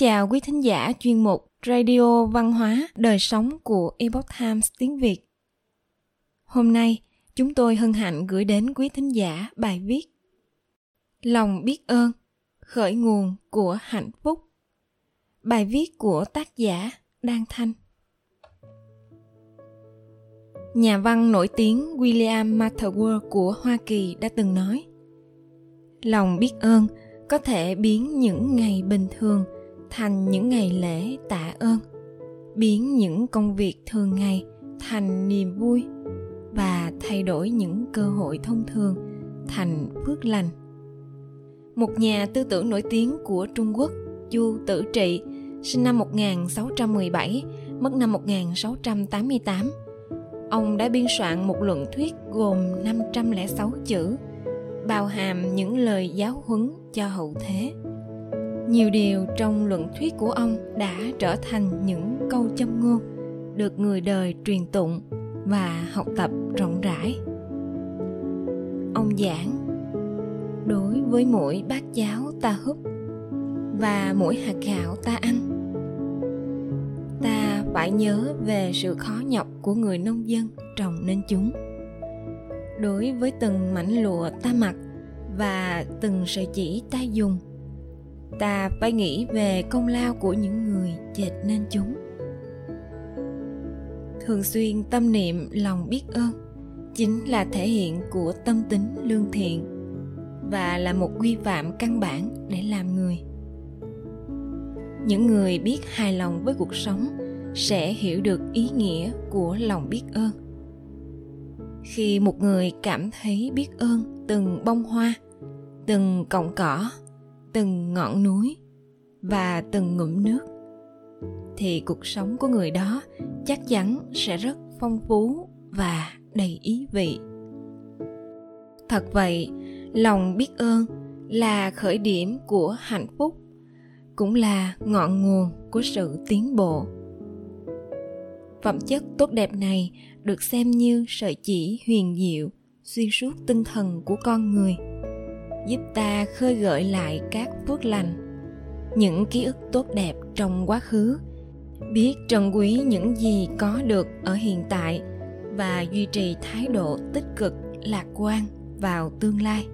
chào quý thính giả chuyên mục Radio Văn hóa Đời sống của Epoch Times tiếng Việt. Hôm nay, chúng tôi hân hạnh gửi đến quý thính giả bài viết Lòng biết ơn, khởi nguồn của hạnh phúc. Bài viết của tác giả Đan Thanh. Nhà văn nổi tiếng William Matherworth của Hoa Kỳ đã từng nói Lòng biết ơn có thể biến những ngày bình thường thành những ngày lễ tạ ơn biến những công việc thường ngày thành niềm vui và thay đổi những cơ hội thông thường thành phước lành một nhà tư tưởng nổi tiếng của Trung Quốc, Chu Tử Trị, sinh năm 1617, mất năm 1688. Ông đã biên soạn một luận thuyết gồm 506 chữ, bao hàm những lời giáo huấn cho hậu thế nhiều điều trong luận thuyết của ông đã trở thành những câu châm ngôn được người đời truyền tụng và học tập rộng rãi. Ông giảng, đối với mỗi bát cháo ta húp và mỗi hạt gạo ta ăn, ta phải nhớ về sự khó nhọc của người nông dân trồng nên chúng. Đối với từng mảnh lụa ta mặc và từng sợi chỉ ta dùng ta phải nghĩ về công lao của những người dệt nên chúng. Thường xuyên tâm niệm, lòng biết ơn, chính là thể hiện của tâm tính lương thiện và là một quy phạm căn bản để làm người. Những người biết hài lòng với cuộc sống sẽ hiểu được ý nghĩa của lòng biết ơn. Khi một người cảm thấy biết ơn từng bông hoa, từng cọng cỏ từng ngọn núi và từng ngụm nước, thì cuộc sống của người đó chắc chắn sẽ rất phong phú và đầy ý vị. Thật vậy, lòng biết ơn là khởi điểm của hạnh phúc, cũng là ngọn nguồn của sự tiến bộ. Phẩm chất tốt đẹp này được xem như sợi chỉ huyền diệu xuyên suốt tinh thần của con người giúp ta khơi gợi lại các phước lành, những ký ức tốt đẹp trong quá khứ, biết trân quý những gì có được ở hiện tại và duy trì thái độ tích cực, lạc quan vào tương lai.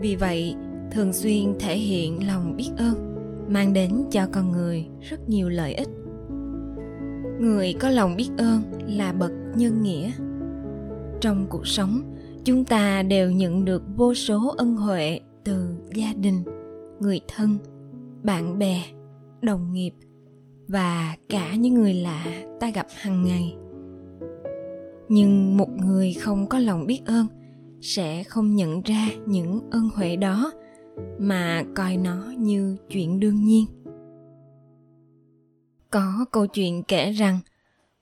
Vì vậy, thường xuyên thể hiện lòng biết ơn, mang đến cho con người rất nhiều lợi ích. Người có lòng biết ơn là bậc nhân nghĩa trong cuộc sống chúng ta đều nhận được vô số ân huệ từ gia đình, người thân, bạn bè, đồng nghiệp và cả những người lạ ta gặp hàng ngày. Nhưng một người không có lòng biết ơn sẽ không nhận ra những ân huệ đó mà coi nó như chuyện đương nhiên. Có câu chuyện kể rằng,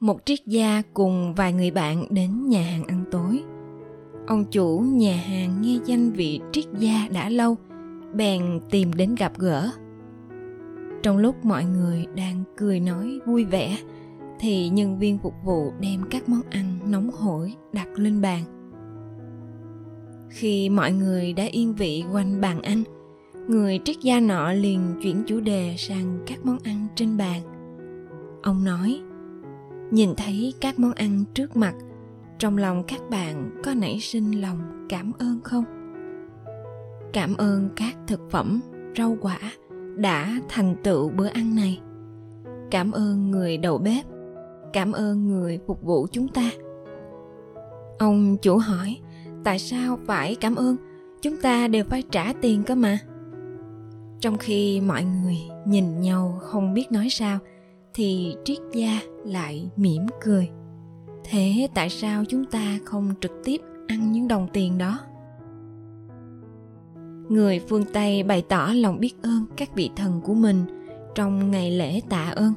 một triết gia cùng vài người bạn đến nhà hàng ăn tối ông chủ nhà hàng nghe danh vị triết gia đã lâu, bèn tìm đến gặp gỡ. Trong lúc mọi người đang cười nói vui vẻ, thì nhân viên phục vụ đem các món ăn nóng hổi đặt lên bàn. Khi mọi người đã yên vị quanh bàn ăn, người triết gia nọ liền chuyển chủ đề sang các món ăn trên bàn. Ông nói, nhìn thấy các món ăn trước mặt trong lòng các bạn có nảy sinh lòng cảm ơn không? Cảm ơn các thực phẩm, rau quả đã thành tựu bữa ăn này. Cảm ơn người đầu bếp. Cảm ơn người phục vụ chúng ta. Ông chủ hỏi, tại sao phải cảm ơn? Chúng ta đều phải trả tiền cơ mà. Trong khi mọi người nhìn nhau không biết nói sao, thì triết gia lại mỉm cười thế tại sao chúng ta không trực tiếp ăn những đồng tiền đó? Người phương tây bày tỏ lòng biết ơn các vị thần của mình trong ngày lễ tạ ơn.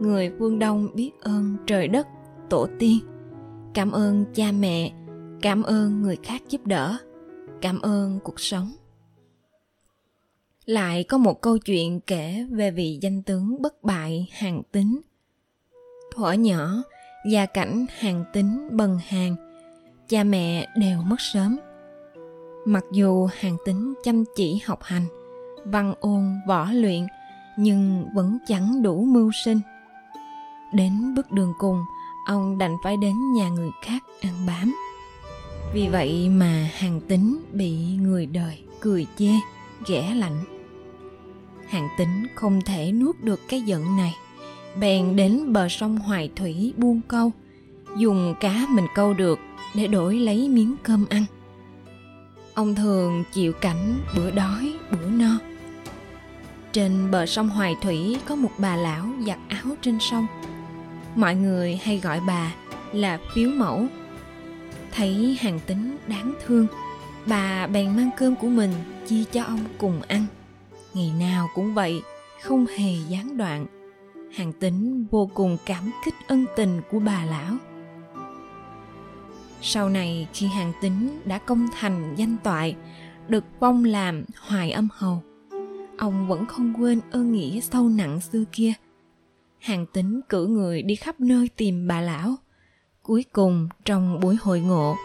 Người phương đông biết ơn trời đất, tổ tiên. Cảm ơn cha mẹ, cảm ơn người khác giúp đỡ, cảm ơn cuộc sống. Lại có một câu chuyện kể về vị danh tướng bất bại hàng tính thuở nhỏ gia cảnh hàng tính bần hàng, cha mẹ đều mất sớm. Mặc dù hàng tính chăm chỉ học hành, văn ôn võ luyện, nhưng vẫn chẳng đủ mưu sinh. Đến bước đường cùng, ông đành phải đến nhà người khác ăn bám. Vì vậy mà hàng tính bị người đời cười chê, ghẻ lạnh. Hàng tính không thể nuốt được cái giận này bèn đến bờ sông hoài thủy buông câu, dùng cá mình câu được để đổi lấy miếng cơm ăn. Ông thường chịu cảnh bữa đói, bữa no. Trên bờ sông hoài thủy có một bà lão giặt áo trên sông. Mọi người hay gọi bà là phiếu mẫu. Thấy hàng tính đáng thương, bà bèn mang cơm của mình chia cho ông cùng ăn. Ngày nào cũng vậy, không hề gián đoạn hàng tính vô cùng cảm kích ân tình của bà lão. Sau này khi hàng tính đã công thành danh toại, được phong làm hoài âm hầu, ông vẫn không quên ơn nghĩa sâu nặng xưa kia. Hàng tính cử người đi khắp nơi tìm bà lão. Cuối cùng, trong buổi hội ngộ,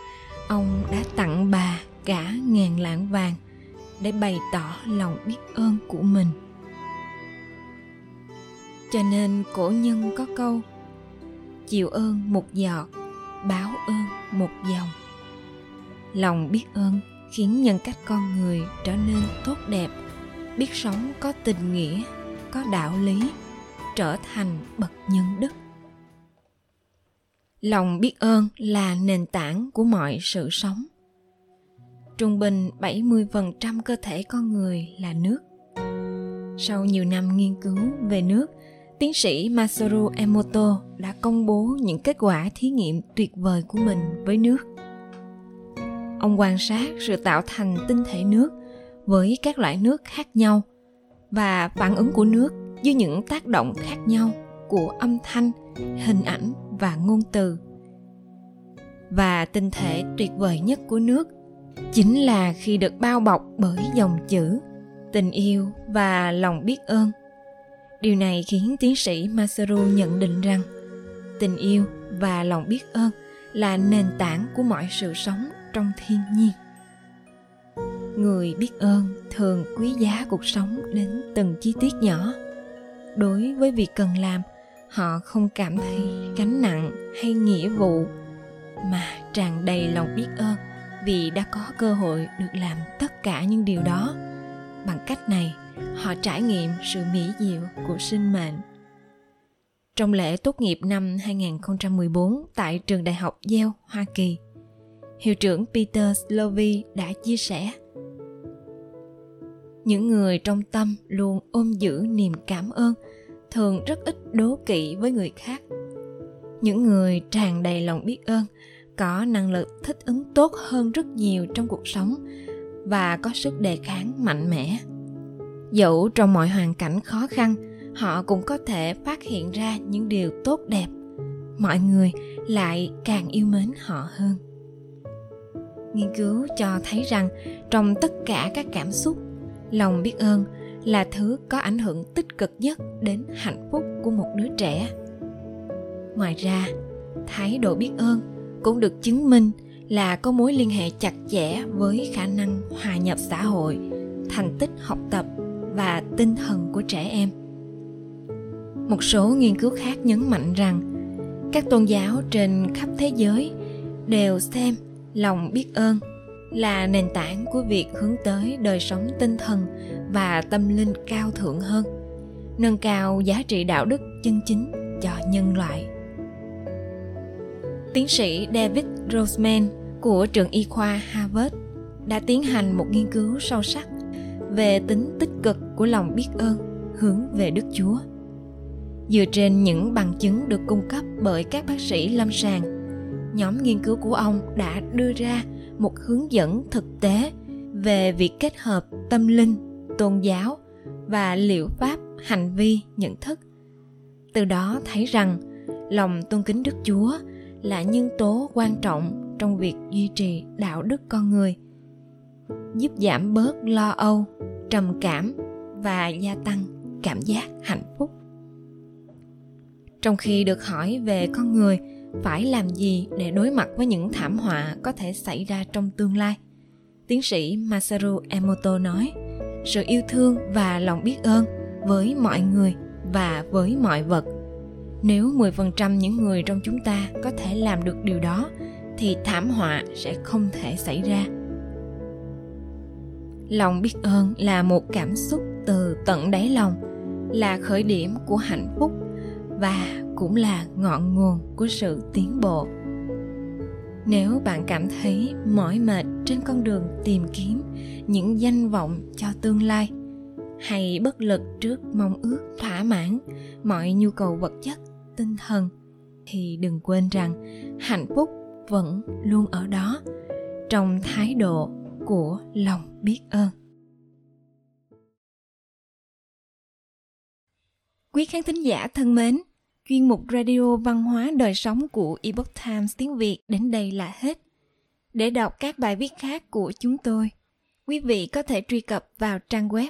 ông đã tặng bà cả ngàn lạng vàng để bày tỏ lòng biết ơn của mình cho nên cổ nhân có câu chịu ơn một giọt báo ơn một dòng. Lòng biết ơn khiến nhân cách con người trở nên tốt đẹp biết sống có tình nghĩa có đạo lý trở thành bậc nhân đức. Lòng biết ơn là nền tảng của mọi sự sống. Trung bình 70% cơ thể con người là nước. Sau nhiều năm nghiên cứu về nước, tiến sĩ Masaru Emoto đã công bố những kết quả thí nghiệm tuyệt vời của mình với nước. Ông quan sát sự tạo thành tinh thể nước với các loại nước khác nhau và phản ứng của nước với những tác động khác nhau của âm thanh, hình ảnh và ngôn từ. Và tinh thể tuyệt vời nhất của nước chính là khi được bao bọc bởi dòng chữ tình yêu và lòng biết ơn điều này khiến tiến sĩ masaru nhận định rằng tình yêu và lòng biết ơn là nền tảng của mọi sự sống trong thiên nhiên. Người biết ơn thường quý giá cuộc sống đến từng chi tiết nhỏ. Đối với việc cần làm, họ không cảm thấy gánh nặng hay nghĩa vụ, mà tràn đầy lòng biết ơn vì đã có cơ hội được làm tất cả những điều đó bằng cách này họ trải nghiệm sự mỹ diệu của sinh mệnh. Trong lễ tốt nghiệp năm 2014 tại trường đại học Yale, Hoa Kỳ, hiệu trưởng Peter Slovy đã chia sẻ những người trong tâm luôn ôm giữ niềm cảm ơn thường rất ít đố kỵ với người khác. Những người tràn đầy lòng biết ơn có năng lực thích ứng tốt hơn rất nhiều trong cuộc sống và có sức đề kháng mạnh mẽ. Dẫu trong mọi hoàn cảnh khó khăn, họ cũng có thể phát hiện ra những điều tốt đẹp. Mọi người lại càng yêu mến họ hơn. Nghiên cứu cho thấy rằng trong tất cả các cảm xúc, lòng biết ơn là thứ có ảnh hưởng tích cực nhất đến hạnh phúc của một đứa trẻ. Ngoài ra, thái độ biết ơn cũng được chứng minh là có mối liên hệ chặt chẽ với khả năng hòa nhập xã hội, thành tích học tập và tinh thần của trẻ em. Một số nghiên cứu khác nhấn mạnh rằng, các tôn giáo trên khắp thế giới đều xem lòng biết ơn là nền tảng của việc hướng tới đời sống tinh thần và tâm linh cao thượng hơn, nâng cao giá trị đạo đức chân chính cho nhân loại. Tiến sĩ David Roseman của trường y khoa Harvard đã tiến hành một nghiên cứu sâu sắc về tính tích cực của lòng biết ơn hướng về Đức Chúa. Dựa trên những bằng chứng được cung cấp bởi các bác sĩ lâm sàng, nhóm nghiên cứu của ông đã đưa ra một hướng dẫn thực tế về việc kết hợp tâm linh, tôn giáo và liệu pháp hành vi nhận thức. Từ đó thấy rằng lòng tôn kính Đức Chúa là nhân tố quan trọng trong việc duy trì đạo đức con người, giúp giảm bớt lo âu, trầm cảm và gia tăng cảm giác hạnh phúc trong khi được hỏi về con người, phải làm gì để đối mặt với những thảm họa có thể xảy ra trong tương lai tiến sĩ masaru emoto nói, sự yêu thương và lòng biết ơn với mọi người và với mọi vật. Nếu 10% những người trong chúng ta có thể làm được điều đó thì thảm họa sẽ không thể xảy ra. Lòng biết ơn là một cảm xúc từ tận đáy lòng, là khởi điểm của hạnh phúc và cũng là ngọn nguồn của sự tiến bộ nếu bạn cảm thấy mỏi mệt trên con đường tìm kiếm những danh vọng cho tương lai hay bất lực trước mong ước thỏa mãn mọi nhu cầu vật chất tinh thần thì đừng quên rằng hạnh phúc vẫn luôn ở đó trong thái độ của lòng biết ơn quý khán thính giả thân mến chuyên mục radio văn hóa đời sống của Epoch Times tiếng Việt đến đây là hết. Để đọc các bài viết khác của chúng tôi, quý vị có thể truy cập vào trang web